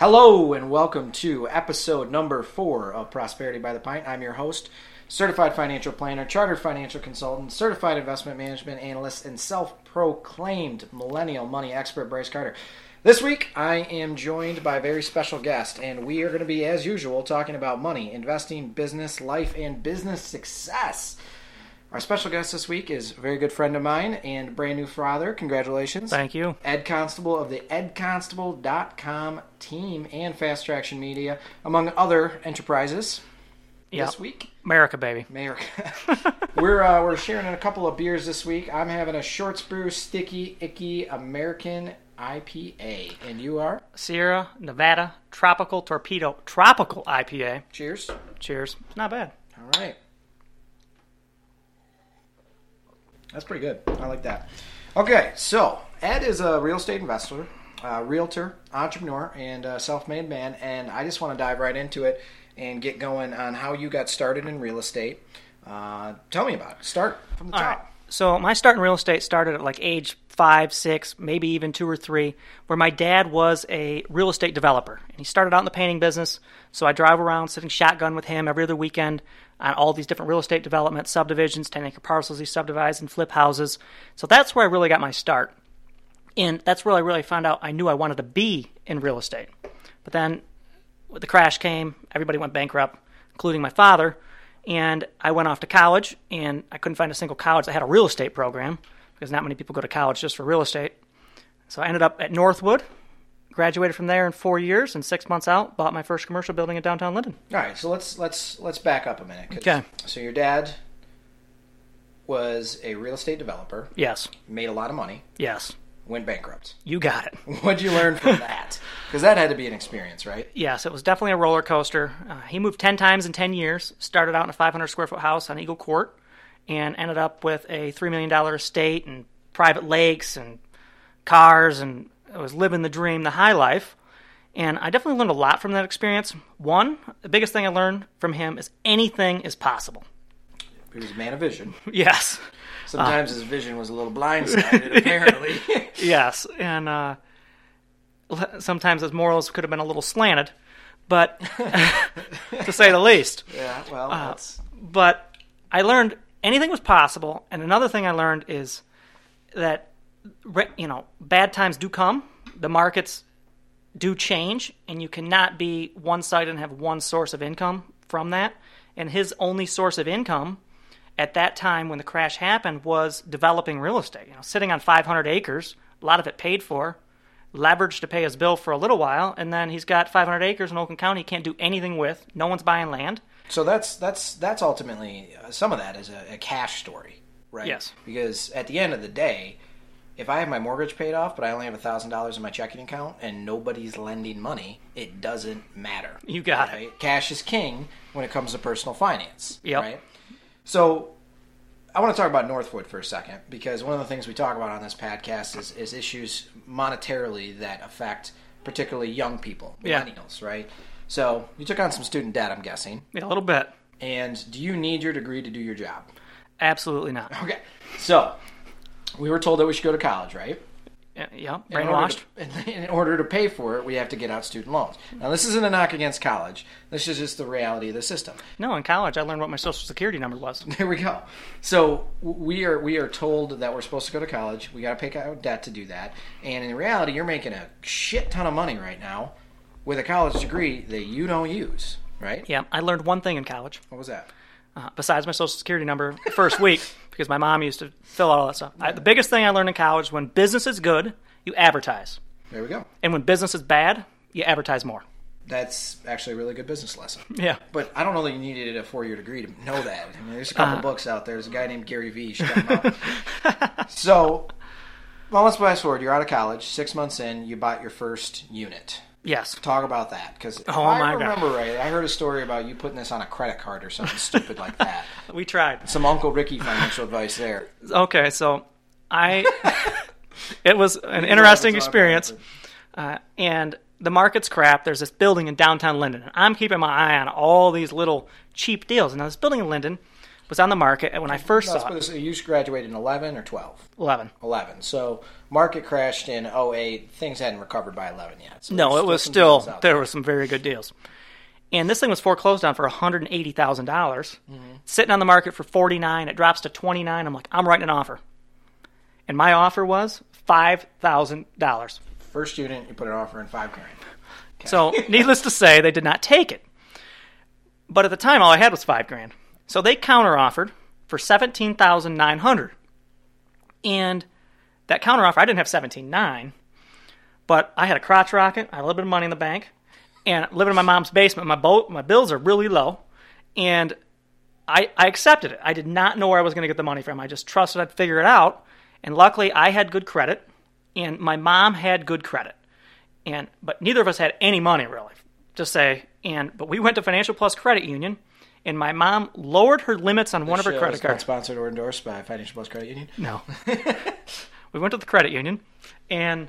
Hello and welcome to episode number four of Prosperity by the Pint. I'm your host, certified financial planner, chartered financial consultant, certified investment management analyst, and self proclaimed millennial money expert, Bryce Carter. This week, I am joined by a very special guest, and we are going to be, as usual, talking about money, investing, business, life, and business success. Our special guest this week is a very good friend of mine and brand new father. Congratulations. Thank you. Ed Constable of the edconstable.com team and Fast Traction Media, among other enterprises. Yep. This week, America, baby. America. we're uh, we're sharing a couple of beers this week. I'm having a Short Brew Sticky Icky American IPA, and you are. Sierra Nevada Tropical Torpedo Tropical IPA. Cheers. Cheers. Not bad. All right. That's pretty good. I like that. Okay, so Ed is a real estate investor, uh, realtor, entrepreneur, and a self-made man, and I just want to dive right into it and get going on how you got started in real estate. Uh, tell me about it. Start from the All top. right. So my start in real estate started at like age five, six, maybe even two or three, where my dad was a real estate developer. And he started out in the painting business. So I drive around sitting shotgun with him every other weekend on all these different real estate developments, subdivisions, 10 acre parcels he subdivides and flip houses. So that's where I really got my start. And that's where I really found out I knew I wanted to be in real estate. But then the crash came, everybody went bankrupt, including my father. And I went off to college, and I couldn't find a single college that had a real estate program because not many people go to college just for real estate. So I ended up at Northwood, graduated from there in four years, and six months out, bought my first commercial building in downtown Linden. All right, so let's let's let's back up a minute. Okay. So your dad was a real estate developer, Yes, made a lot of money, yes, went bankrupt. you got it. What'd you learn from that? Because that had to be an experience, right? Yes, it was definitely a roller coaster. Uh, he moved 10 times in 10 years, started out in a 500 square foot house on Eagle Court, and ended up with a $3 million estate and private lakes and cars, and was living the dream, the high life. And I definitely learned a lot from that experience. One, the biggest thing I learned from him is anything is possible. He was a man of vision. Yes, Sometimes his vision was a little blindsided, apparently. yes. And uh, sometimes his morals could have been a little slanted, but to say the least. yeah, well, that's, but I learned anything was possible. And another thing I learned is that you know bad times do come. The markets do change, and you cannot be one sided and have one source of income from that. And his only source of income at that time when the crash happened was developing real estate. You know, sitting on 500 acres, a lot of it paid for, leveraged to pay his bill for a little while, and then he's got 500 acres in Oakland County he can't do anything with. No one's buying land. so that's that's that's ultimately uh, some of that is a, a cash story, right? Yes. Because at the end of the day, if I have my mortgage paid off, but I only have thousand dollars in my checking account and nobody's lending money, it doesn't matter. You got it. Cash is king when it comes to personal finance. Yep. Right. So I want to talk about Northwood for a second because one of the things we talk about on this podcast is, is issues monetarily that affect particularly young people, Yeah. millennials, right? So you took on some student debt, I'm guessing. Yeah, a little bit. And do you need your degree to do your job? Absolutely not. Okay. So we were told that we should go to college, right? Yeah, yeah, In order brainwashed. to- in order to pay for it, we have to get out student loans. Now, this isn't a knock against college. This is just the reality of the system. No, in college I learned what my social security number was. There we go. So we are we are told that we're supposed to go to college. We got to pay out debt to do that. And in reality, you're making a shit ton of money right now with a college degree that you don't use, right? Yeah, I learned one thing in college What was that? Uh, besides my social security number first week because my mom used to fill out all that stuff. I, the biggest thing I learned in college when business is good, you advertise, There we go. and when business is bad, you advertise more. That's actually a really good business lesson. Yeah. But I don't know that you needed a four year degree to know that. I mean, there's a couple books out there. There's a guy named Gary Vee. You should check him out. so, well, let's fast forward. You're out of college. Six months in, you bought your first unit. Yes. Talk about that because Oh, I my God. remember right, I heard a story about you putting this on a credit card or something stupid like that. We tried. Some Uncle Ricky financial advice there. Okay, so I it was an interesting experience. Uh, and the market's crap. There's this building in downtown Linden. And I'm keeping my eye on all these little cheap deals. And now this building in Linden was on the market when I first Let's saw it. this- you graduated in 11 or 12? 11. 11. So market crashed in 08. Things hadn't recovered by 11 yet. So No, it was still deals out there were some very good deals. And this thing was foreclosed on for one hundred and eighty thousand dollars, mm-hmm. sitting on the market for forty nine. It drops to twenty nine. I'm like, I'm writing an offer, and my offer was five thousand dollars. First student, you put an offer in five grand. So, needless to say, they did not take it. But at the time, all I had was five grand. So they counteroffered for seventeen thousand nine hundred, and that counteroffer, I didn't have seventeen nine, but I had a crotch rocket, I had a little bit of money in the bank, and living in my mom's basement. My boat, my bills are really low, and I, I accepted it. I did not know where I was going to get the money from. I just trusted I'd figure it out, and luckily, I had good credit, and my mom had good credit and but neither of us had any money really to say and but we went to financial plus credit union and my mom lowered her limits on one of her credit cards. sponsored or endorsed by Financial Plus Credit Union. no. We went to the credit union and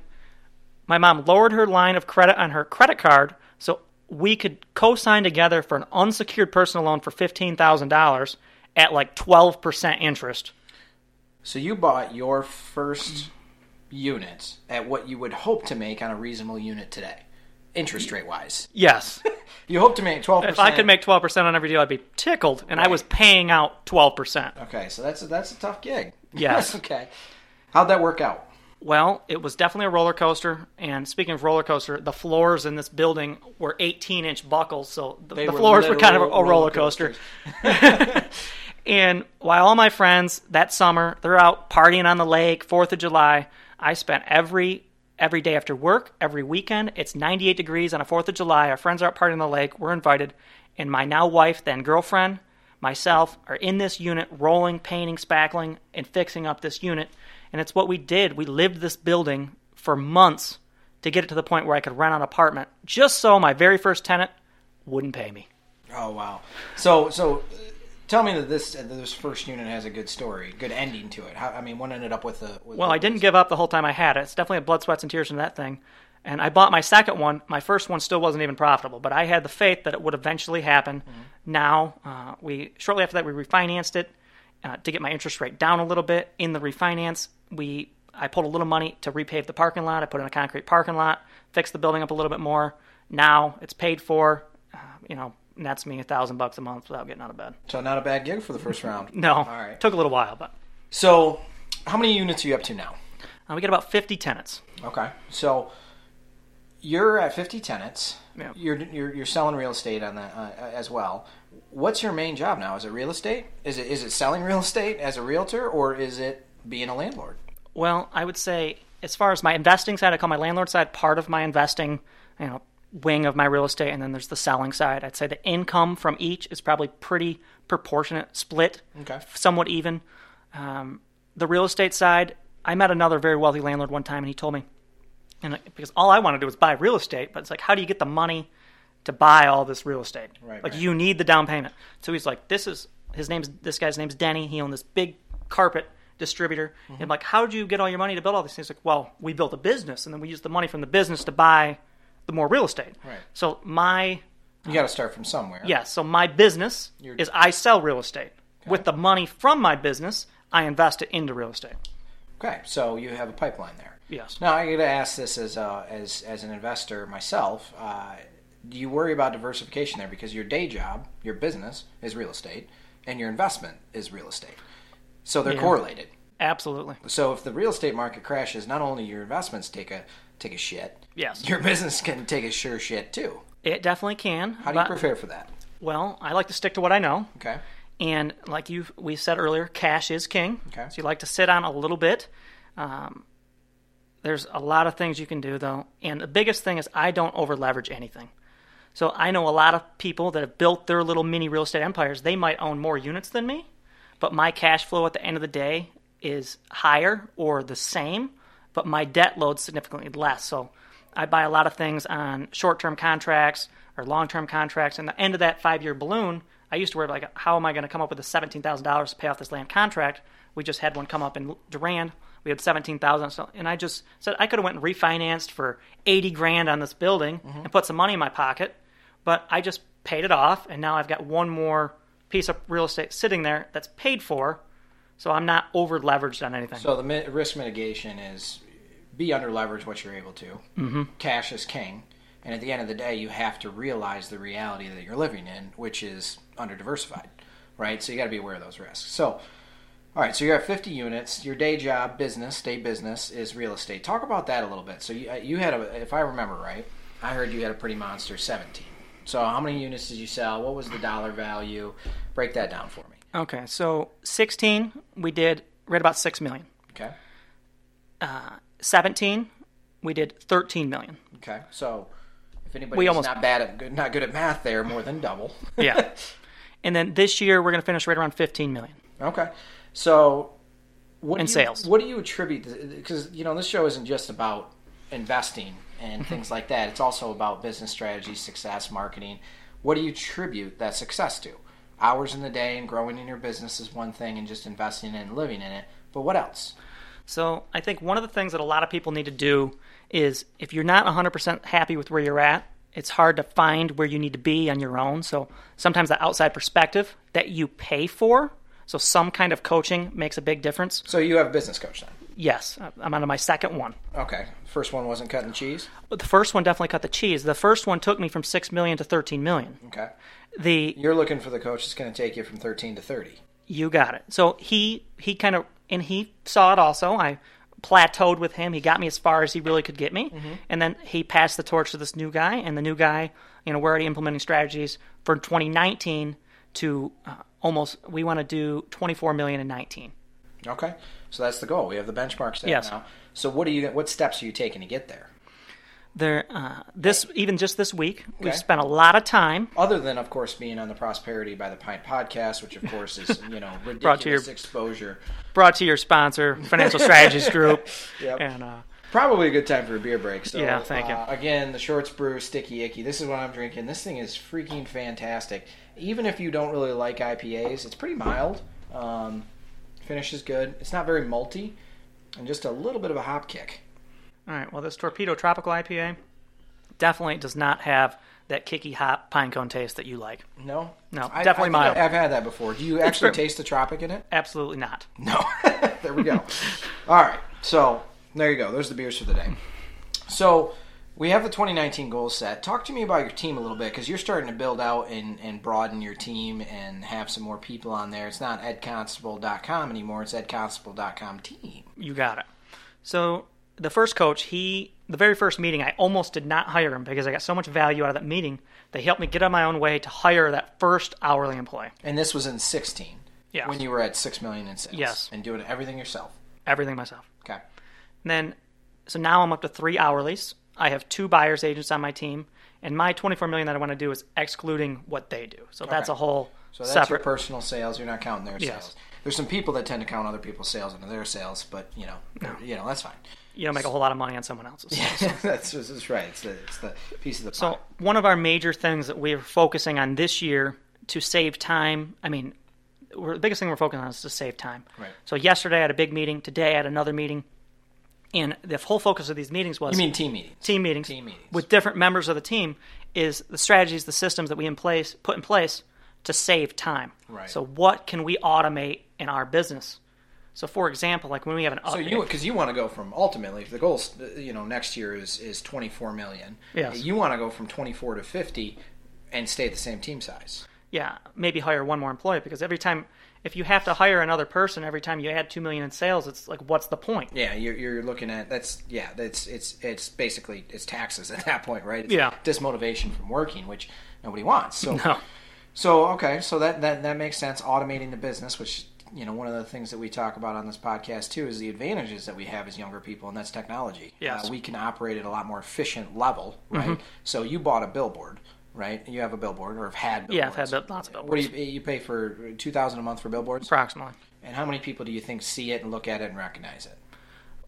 my mom lowered her line of credit on her credit card so we could co-sign together for an unsecured personal loan for $15000 at like 12% interest. So you bought your first unit at what you would hope to make on a reasonable unit today, interest rate wise. yes You hope to make 12%. if i could make 12% on every deal i'd be tickled and i was paying out 12% Okay, so that's a, that's a tough gig. Yes. okay. How'd that work out? Well, it was definitely a roller coaster. And speaking of roller coaster, the floors in this building were 18 inch buckles, so the, the were floors were kind of a, a roller coaster. And while all my friends that summer they're out partying on the lake, Fourth of July, I spent every every day after work, every weekend. It's 98 degrees on a Fourth of July. Our friends are out partying on the lake. We're invited, and my now wife, then girlfriend, myself are in this unit, rolling, painting, spackling, and fixing up this unit. And it's what we did. We lived this building for months to get it to the point where I could rent an apartment, just so my very first tenant wouldn't pay me. Oh wow. So so tell me that this that this first unit has a good story, good ending to it. How, I mean, one ended up with the with Well, I didn't give up the whole time I had it. It's definitely a blood, sweats, and tears in that thing. And I bought my second one. My first one still wasn't even profitable, but I had the faith that it would eventually happen. Now, uh, we shortly after that we refinanced it uh, to get my interest rate down a little bit. In the refinance, we I pulled a little money to repave the parking lot. I put in a concrete parking lot, fixed the building up a little bit more. Now it's paid for. Uh, you know, nets me a thousand bucks a month without getting out of bed. So not a bad gig for the first round. No, All right. took a little while, but So how many units are you up to now? uh, we get about fifty tenants. Okay. So you're at 50 tenants. Yeah. You're, you're you're selling real estate on that uh, as well. What's your main job now? Is it real estate? Is it is it selling real estate as a realtor or is it being a landlord? Well, I would say as far as my investing side, I call my landlord side part of my investing, you know, wing of my real estate, and then there's the selling side. I'd say the income from each is probably pretty proportionate, split, Okay. somewhat even. Um, the real estate side, I met another very wealthy landlord one time, and he told me, and because all I want to do is buy real estate, but it's like, how do you get the money to buy all this real estate? Right, like right. you need the down payment. So he's like, this is his name's this guy's name's Denny. He owned this big carpet distributor. Mm-hmm. And like, how did you get all your money to build all these things? Like, well, we built a business, and then we used the money from the business to buy the more real estate. Right. So my You got to start from somewhere. yeah, so my business You're- is I sell real estate. With the money from my business, I invest it into real estate. Okay. So you have a pipeline there. Yes. Now I got to ask this as uh, as as an investor myself. Uh, do you worry about diversification there because your day job, your business, is real estate, and your investment is real estate, so they're Yeah. correlated. Absolutely. So if the real estate market crashes, not only your investments take a take a shit, Yes. your business can take a sure shit too. It definitely can. How do you but- prepare for that? Well, I like to stick to what I know. Okay. And like you we said earlier, cash is king. Okay. So you like to sit on a little bit. Um, there's a lot of things you can do though, and the biggest thing is I don't over leverage anything. So I know a lot of people that have built their little mini real estate empires. They might own more units than me, but my cash flow at the end of the day is higher or the same, but my debt load's significantly less. So I buy a lot of things on short-term contracts or long-term contracts. And the end of that five-year balloon, I used to worry like, how am I going to come up with the seventeen thousand dollars to pay off this land contract? We just had one come up in Durand. We had seventeen thousand, so and I just said I could have went and refinanced for eighty grand on this building mm-hmm. and put some money in my pocket, but I just paid it off, and now I've got one more piece of real estate sitting there that's paid for, so I'm not over leveraged on anything. So the risk mitigation is be under leverage what you're able to. Mm-hmm. Cash is king, and at the end of the day, you have to realize the reality that you're living in, which is under diversified, right? So you got to be aware of those risks. So, all right, so you're at 50 units. Your day job, business, day business, is real estate. Talk about that a little bit. So you uh, you had a, if I remember right, I heard you had a pretty monster 17. So how many units did you sell? What was the dollar value? Break that down for me. okay, so 16 we did right about six million. Okay. 17 we did 13 million. Okay. So if anybody's We almost- not bad at good, not good at math, there more than double. Yeah. and then this year we're going to finish right around 15 million. Okay. So, what In you, sales. What do you attribute? Because you know this show isn't just about investing and Mm-hmm. things like that. It's also about business strategy, success, marketing. What do you attribute that success to? Hours in the day and growing in your business is one thing, and just investing in and living in it. But what else? So I think one of the things that a lot of people need to do is if you're not 100% happy with where you're at, it's hard to find where you need to be on your own. So sometimes the outside perspective that you pay for, so some kind of coaching makes a big difference. So you have a business coach then? Yes, I'm on my second one. Okay. First one wasn't cutting cheese. But the first one definitely cut the cheese. The first one took me from 6 million to 13 million. Okay. The You're looking for the coach that's going to take you from 13 to 30. You got it. So he he kind of and he saw it also. I plateaued with him. He got me as far as he really could get me, and then he passed the torch to this new guy. And the new guy, you know, we're already implementing strategies for 2019 to uh, almost. We want to do 24 million in 19. Okay. So that's the goal. We have the benchmark set Yes. now. So what do you? What steps are you taking to get there? There, uh, this even just this week, we've spent a lot of time. Other than, of course, being on the Prosperity by the Pint podcast, which of course is you know Brought to your- exposure. Brought to your sponsor, Financial Strategies Group, Yep. and uh, Probably a good time for a beer break. So, Yeah, thank you. uh, Again, the Shorts Brew Sticky Icky. This is what I'm drinking. This thing is freaking fantastic. Even if you don't really like IPAs, it's pretty mild. Um, finish is good. It's not very malty, and just a little bit of a hop kick. All right. Well, this Torpedo Tropical IPA definitely does not have that kicky hot pine cone taste that you like. No, No, I- definitely I mild. I've had that before. Do you actually taste the tropic in it? Absolutely not. No. there we go. All right. So there you go. There's the beers for the day. So we have the 2019 goals set. Talk to me about your team a little bit because you're starting to build out and, and broaden your team and have some more people on there. It's not edconstable.com anymore. It's edconstable.com team. You got it. So the first coach, he the very first meeting, I almost did not hire him because I got so much value out of that meeting. They helped me get on my own way to hire that first hourly employee. And this was in 16 Yes. when you were at 6 million in sales. Yes. And doing everything yourself. Everything myself. Okay. And then, so now I'm up to three hourlies. I have two buyers agents on my team, and my 24 million that I want to do is excluding what they do. So that's a whole So that's separate. your personal sales. You're not counting their Yes. sales. There's some people that tend to count other people's sales into their sales, but you know, you know that's fine. you don't make a whole lot of money on someone else's. that's, that's right. It's the, it's the piece of the So pie. one of our major things that we're focusing on this year to save time. I mean, we're, the biggest thing we're focusing on is to save time. Right. So yesterday I had a big meeting. Today I had another meeting, and the whole focus of these meetings was You mean team meetings? team meetings, Team meetings. with different members of the team. Is the strategies, the systems that we in place put in place to save time. Right. So what can we automate in our business? So for example, like when we have an So you because you want to go from ultimately if the goal is, you know next year is is 24 million. Yes. You want to go from 24 to 50 and stay at the same team size. yeah, maybe hire one more employee because every time if you have to hire another person every time you add two million in sales, it's like what's the point? Yeah, you're, you're looking at that's yeah that's it's it's basically it's taxes at that point, right? It's Yeah. dismotivation from working, which nobody wants. So No. So okay, so that that that makes sense. Automating the business, which you know, one of the things that we talk about on this podcast too is the advantages that we have as younger people, and that's technology. Yes. Uh, we can operate at a lot more efficient level, right? So you bought a billboard, right? You have a billboard, or have had Yeah. I've had lots of billboards. What do you you pay for two thousand a month for billboards? Approximately. And how many people do you think see it and look at it and recognize it?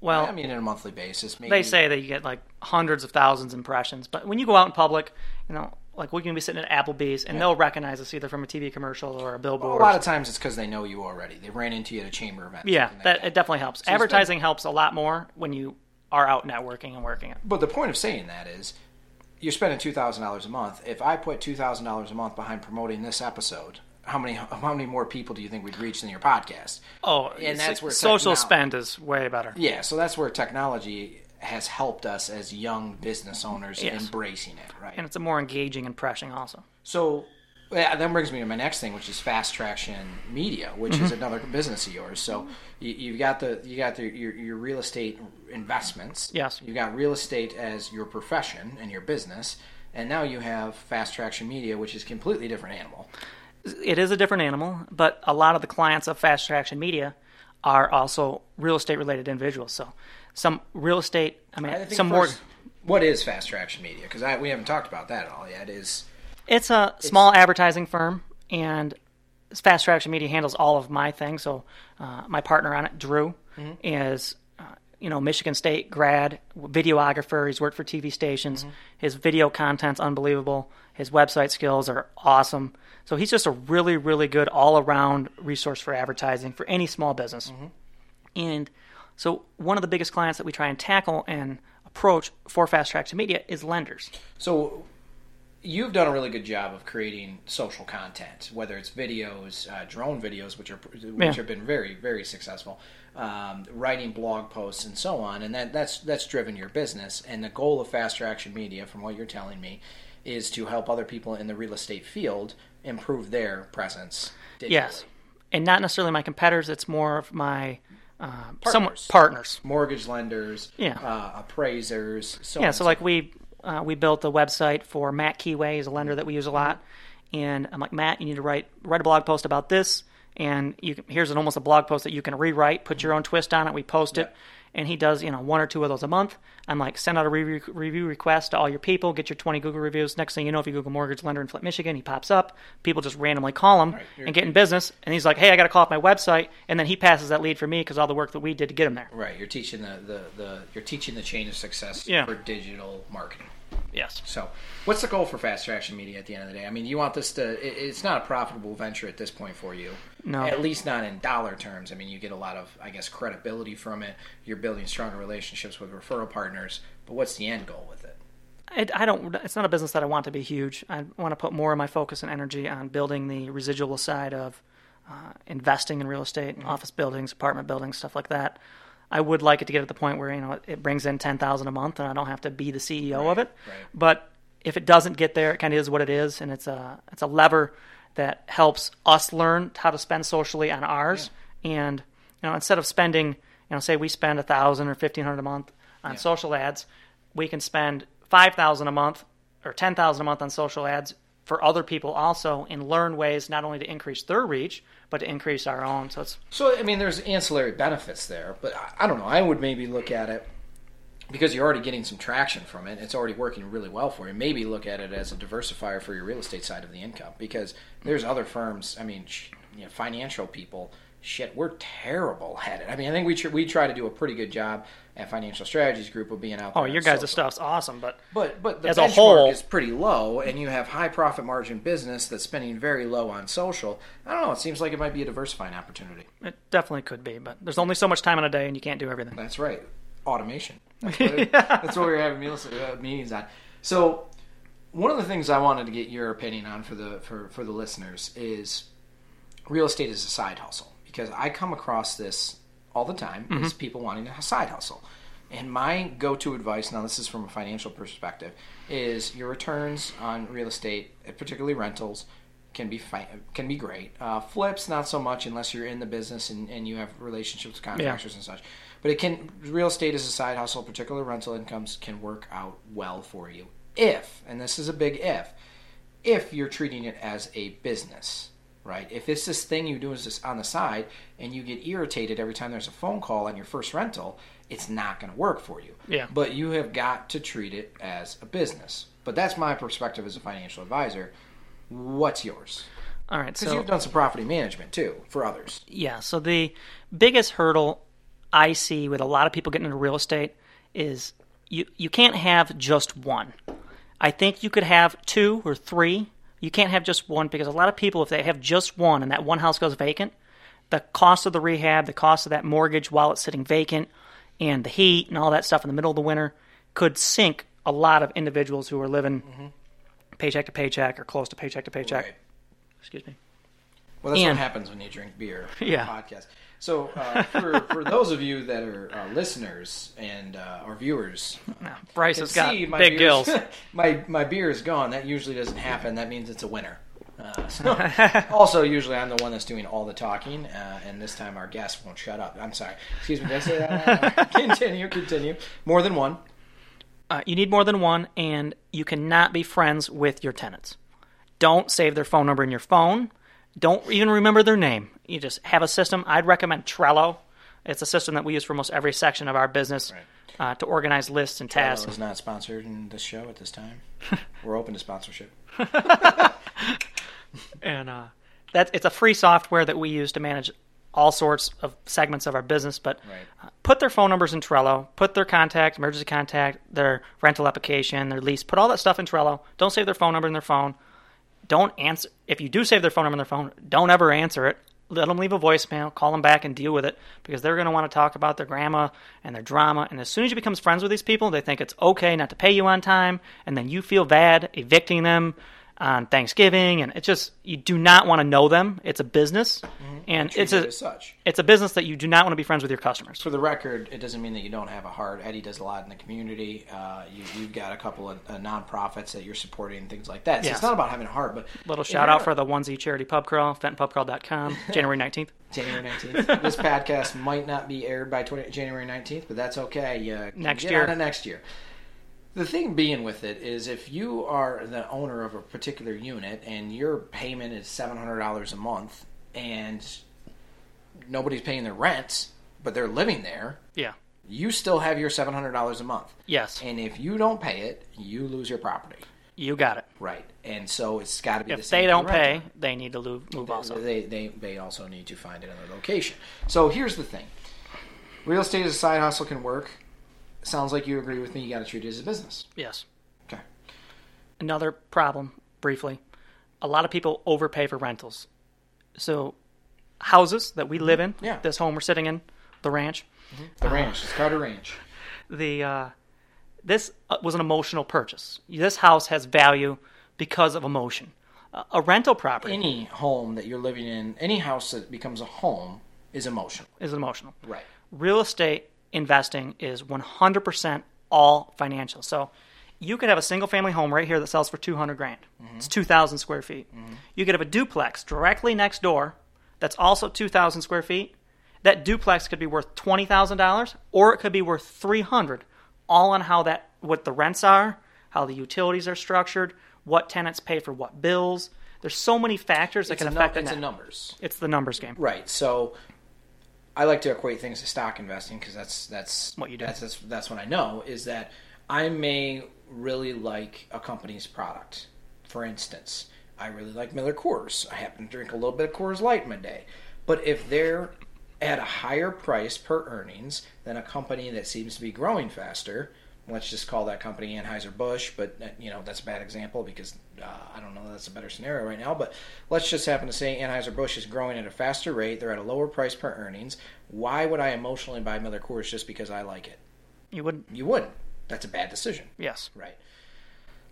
Well, I mean, on a monthly basis, maybe. they say that you get like hundreds of thousands impressions, but when you go out in public, you know, like we can be sitting at Applebee's and they'll recognize us either from a TV commercial or a billboard. a lot of times it's because they know you already. They ran into you at a chamber event. yeah, like that it definitely helps. spend- Advertising helps a lot more when you are out networking and working it. But the point of saying that is, you're spending two thousand dollars a month. If I put two thousand dollars a month behind promoting this episode how many how many more people do you think we'd reach than your podcast? Oh, And that's where social techno- spend is way better. Yeah, so that's where technology has helped us as young business owners Yes. embracing it, right? And it's a more engaging impression also. So yeah, that brings me to my next thing, which is fast traction media, which is mm-hmm. another business of yours. So you, you've got the you got the, your your real estate investments. Yes. you've got real estate as your profession and your business, and now you have fast traction media, which is a completely different animal. It is a different animal, but a lot of the clients of Fast Traction Media are also real estate related individuals. So some real estate, I mean, I some more. What is fast traction media? Because we haven't talked about that at all yet. Is It's a small advertising firm, and Fast Traction Media handles all of my things. So uh, my partner on it, Drew, is uh, you know Michigan State grad, videographer. He's worked for TV stations. His video content's unbelievable. His website skills are awesome. So he's just a really, really good all around resource for advertising for any small business. And so one of the biggest clients that we try and tackle and approach for Fast Track to Media is lenders. So you've done a really good job of creating social content, whether it's videos, uh, drone videos, which are which Yeah. have been very very successful, um, writing blog posts and so on, and that that's that's driven your business. And the goal of Fast Traction Media, from what you're telling me, is to help other people in the real estate field improve their presence. Digitally. Yes, and not necessarily my competitors. It's more of my uh, Partners. partners. mortgage lenders, Yeah. uh, appraisers, so Yeah, so like we uh, we built a website for Matt Keyway, he's a lender that we use a lot, and I'm like Matt, you need to write write a blog post about this, and you can, here's an almost a blog post that you can rewrite, put your own twist on it. We post it, and he does you know one or two of those a month. I'm like send out a review review request to all your people, get your 20 Google reviews. Next thing you know, if you Google mortgage lender in Flint, Michigan, he pops up. People just randomly call him you're- and get in business, and he's like, hey, I got to call off my website, and then he passes that lead for me because all the work that we did to get him there. Right, you're teaching the, the, the you're teaching the chain of success Yeah. for digital marketing. Yes. So, what's the goal for Fast Traction Media at the end of the day? I mean, you want this to, it, it's not a profitable venture at this point for you. No. At least not in dollar terms. I mean, you get a lot of, I guess, credibility from it. You're building stronger relationships with referral partners. But what's the end goal with it? I, I don't. It's not a business that I want to be huge. I want to put more of my focus and energy on building the residual side of uh, investing in real estate, office buildings, apartment buildings, stuff like that. I would like it to get to the point where you know it brings in ten thousand a month, and I don't have to be the CEO of it. right. But if it doesn't get there, it kind of is what it is, and it's a it's a lever that helps us learn how to spend socially on ours. And you know, instead of spending, you know, say we spend a thousand or fifteen hundred a month on social ads, we can spend five thousand a month or ten thousand a month on social ads for other people also, and learn ways not only to increase their reach but to increase our own. So it's So, I mean, there's ancillary benefits there. But I, I don't know. I would maybe look at it because you're already getting some traction from it. It's already working really well for you. Maybe look at it as a diversifier for your real estate side of the income because there's other firms. I mean, you know, financial people. Shit, we're terrible at it. I mean, I think we tr- we try to do a pretty good job at Financial Strategies Group of being out. oh, your guys' social. stuff's awesome, but But but the As a whole- is pretty low, and you have high profit margin business that's spending very low on social. I don't know. It seems like it might be a diversifying opportunity. it definitely could be. But there's only so much time in a day, and you can't do everything. That's right. Automation. That's what, that's what we were having meals, uh, meetings on. So, one of the things I wanted to get your opinion on for the for, for the listeners is real estate is a side hustle because I come across this all the time is people wanting a side hustle. And my go-to advice, now this is from a financial perspective, is your returns on real estate, particularly rentals, can be fi- can be great. Uh, flips, not so much unless you're in the business and, and you have relationships with contractors and such. But it can real estate as a side hustle, particular rental incomes can work out well for you if, and this is a big if, if you're treating it as a business, right? If it's this thing you do is this on the side and you get irritated every time there's a phone call on your first rental, it's not going to work for you. Yeah. But you have got to treat it as a business. But that's my perspective as a financial advisor. What's yours? All right, Because so you've done some property management too for others. Yeah. So the biggest hurdle I see with a lot of people getting into real estate is you you can't have just one. I think you could have two or three. You can't have just one because a lot of people, if they have just one and that one house goes vacant, the cost of the rehab, the cost of that mortgage while it's sitting vacant, and the heat and all that stuff in the middle of the winter could sink a lot of individuals who are living mm-hmm. paycheck to paycheck or close to paycheck to paycheck. Right. Excuse me. Well, that's And- what happens when you drink beer. on Yeah. podcast. So uh, for for those of you that are uh, listeners and uh, or viewers, No, Bryce has got my big beer's- gills. my my beer is gone. That usually doesn't happen. That means it's a winner. Uh, so, also, usually I'm the one that's doing all the talking, uh, and this time our guest won't shut up. I'm sorry. Excuse me. Did I say that? continue. Continue. More than one. Uh, you need more than one, and you cannot be friends with your tenants. Don't save their phone number in your phone. Don't even remember their name. You just have a system. I'd recommend Trello. It's a system that we use for most every section of our business uh, to organize lists and tasks. Trello is not sponsored in this show at this time. We're open to sponsorship. and uh, that it's a free software that we use to manage all sorts of segments of our business. But Right. uh, put their phone numbers in Trello, put their contact, emergency contact, their rental application, their lease, put all that stuff in Trello. Don't save their phone number in their phone. Don't answer if you do save their phone number in their phone. Don't ever answer it. Let them leave a voicemail, call them back, and deal with it because they're going to want to talk about their grandma and their drama. And as soon as you become friends with these people, they think it's okay not to pay you on time, and then you feel bad evicting them on Thanksgiving. And it's just you do not want to know them. It's a business, and it's Treat a such. it's a business that you do not want to be friends with your customers. For the record, it doesn't mean that you don't have a heart. Eddie does a lot in the community. Uh, you, you've got a couple of uh, nonprofits that you're supporting and things like that. So Yes. it's not about having a heart, but Little shout out for the onesie charity pub crawl, fentonpubcrawl.com, January 19th. January 19th. this podcast might not be aired by 20, January 19th, but that's okay. You Next year. next year. The thing being with it is if you are the owner of a particular unit and your payment is $700 a month and nobody's paying their rent, but they're living there, Yeah. you still have your $700 a month. Yes. And if you don't pay it, you lose your property. You got it. Right. And so it's got to be the If same they don't pay, they need to lo- move also. They, they, they also need to find another location. So here's the thing real estate as a side hustle can work. Sounds like you agree with me. You got to treat it as a business. Yes. Okay. Another problem, briefly, a lot of people overpay for rentals. So, houses that we live in, Yeah. this home we're sitting in, the ranch, The ranch. It's called a Ranch. the uh, this uh, was an emotional purchase. This house has value because of emotion. Uh, a rental property Any home that you're living in, any house that becomes a home is emotional. is emotional. Right. real estate investing is 100% all financial. So you could have a single family home right here that sells for 200 grand. Mm-hmm. It's 2,000 square feet. Mm-hmm. You could have a duplex directly next door that's also 2,000 square feet. That duplex could be worth $20,000 or it could be worth 300 all on how that what the rents are, how the utilities are structured, what tenants pay for what bills. There's so many factors that It's, can num- affect the it's net. numbers. It's the numbers game. Right. So I like to equate things to stock investing because that's that's What you do. That's, that's that's what I know is that I may really like a company's product. For instance, I really like Miller Coors. I happen to drink a little bit of Coors Light in my day. But if they're at a higher price per earnings than a company that seems to be growing faster, let's just call that company Anheuser-Busch, but uh, you know, that's a bad example because uh, I don't know that's a better scenario right now, but let's just happen to say Anheuser-Busch is growing at a faster rate, they're at a lower price per earnings. Why would I emotionally buy Miller Coors just because I like it? You wouldn't. You wouldn't. That's a bad decision. yes. Right.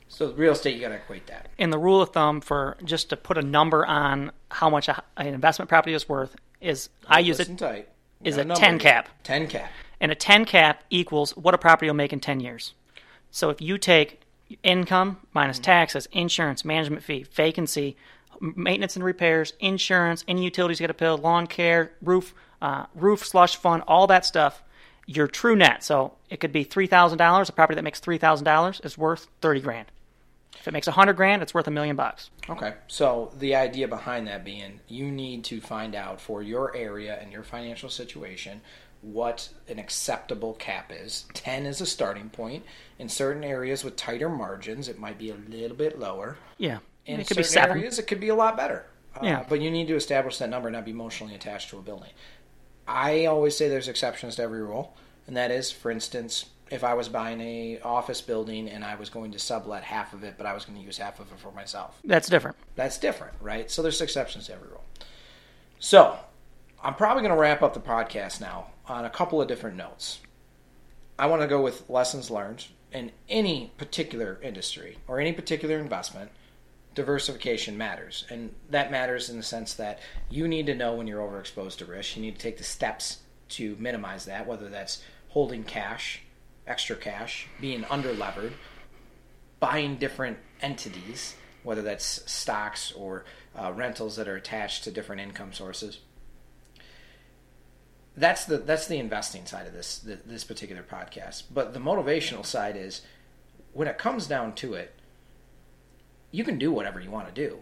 So real estate, you got to equate that. and the rule of thumb for just to put a number on how much a, an investment property is worth is I use it, tight. Is got a 10 cap. 10 cap. and a 10 cap equals what a property will make in 10 years. So if you take income minus taxes, insurance, management fee, vacancy, maintenance and repairs, insurance, any utilities you got to pay, lawn care, roof, uh, roof slush fund, all that stuff, your true net. So it could be three thousand dollars. A property that makes three thousand dollars is worth thirty grand. If it makes a hundred grand, it's worth a million bucks. Okay. So the idea behind that being you need to find out for your area and your financial situation what an acceptable cap is. 10 is a starting point. In certain areas with tighter margins, it might be a little bit lower. Yeah, In it could be certain seven. areas, it could be a lot better. Uh, Yeah. But you need to establish that number and not be emotionally attached to a building. I always say there's exceptions to every rule, and that is, for instance, if I was buying a office building and I was going to sublet half of it, but I was going to use half of it for myself. That's different. That's different, right? So there's exceptions to every rule. So I'm probably going to wrap up the podcast now on a couple of different notes. I want to go with lessons learned in any particular industry or any particular investment. diversification matters. And that matters in the sense that you need to know when you're overexposed to risk. You need to take the steps to minimize that, whether that's holding cash, extra cash, being underlevered, buying different entities, whether that's stocks or uh, rentals that are attached to different income sources. That's the that's the investing side of this this particular podcast. But the motivational side is when it comes down to it, you can do whatever you want to do.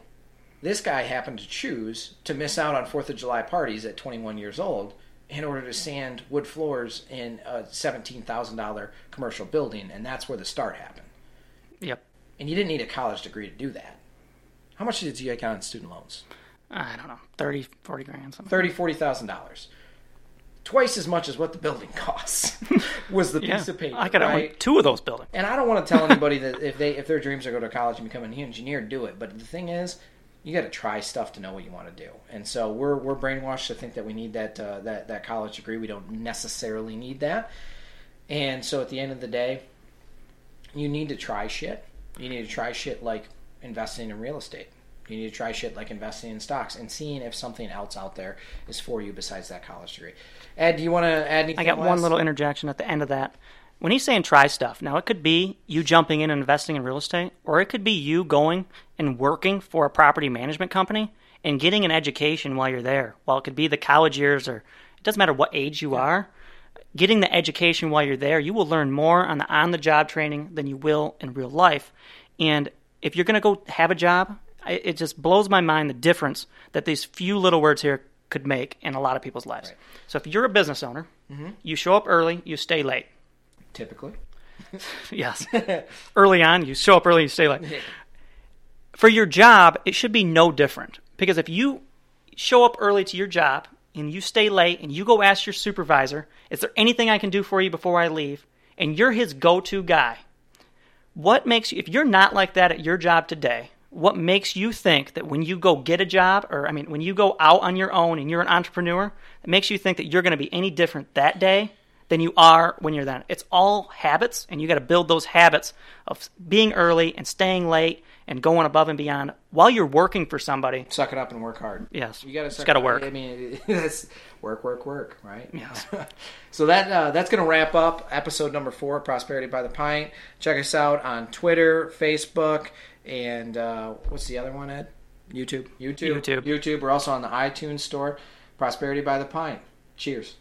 This guy happened to choose to miss out on Fourth of July parties at 21 years old in order to sand wood floors in a $17,000 commercial building, and that's where the start happened. Yep. And you didn't need a college degree to do that. How much did you get on student loans? I don't know, 30, 40 grand, something. Thirty, forty thousand dollars. Twice as much as what the building costs was the Yeah. piece of paper. I could right? own two of those buildings. And I don't want to tell anybody that if they if their dreams are go to college and become an engineer, do it. But the thing is, you got to try stuff to know what you want to do. And so we're we're brainwashed to think that we need that uh, that that college degree. We don't necessarily need that. And so at the end of the day, you need to try shit. You need to try shit like investing in real estate. You need to try shit like investing in stocks and seeing if something else out there is for you besides that college degree. Ed, do you want to add anything? I got one little interjection at the end of that. When he's saying try stuff, now it could be you jumping in and investing in real estate, or it could be you going and working for a property management company and getting an education while you're there. While it could be the college years, or it doesn't matter what age you are, getting the education while you're there, you will learn more on the on the job training than you will in real life. And if you're going to go have a job, it just blows my mind the difference that these few little words here could make in a lot of people's lives. So if you're a business owner, mm-hmm. you show up early, you stay late. typically. Yes. early on, you show up early, you stay late. For your job, it should be no different. Because if you show up early to your job and you stay late and you go ask your supervisor, is there anything I can do for you before I leave? And you're his go to guy. What makes you, if you're not like that at your job today, what makes you think that when you go get a job, or I mean, when you go out on your own and you're an entrepreneur, it makes you think that you're going to be any different that day than you are when you're then? It's all habits, and you got to build those habits of being early and staying late and going above and beyond while you're working for somebody. Suck it up and work hard. Yes, You gotta it's suck got to work. I mean, that's work, work, work, right? Yes. so that uh, that's going to wrap up episode number four, Prosperity by the Pint. Check us out on Twitter, Facebook, and uh, what's the other one, Ed? YouTube. YouTube. YouTube. YouTube. We're also on the iTunes store. Prosperity by the Pint. Cheers.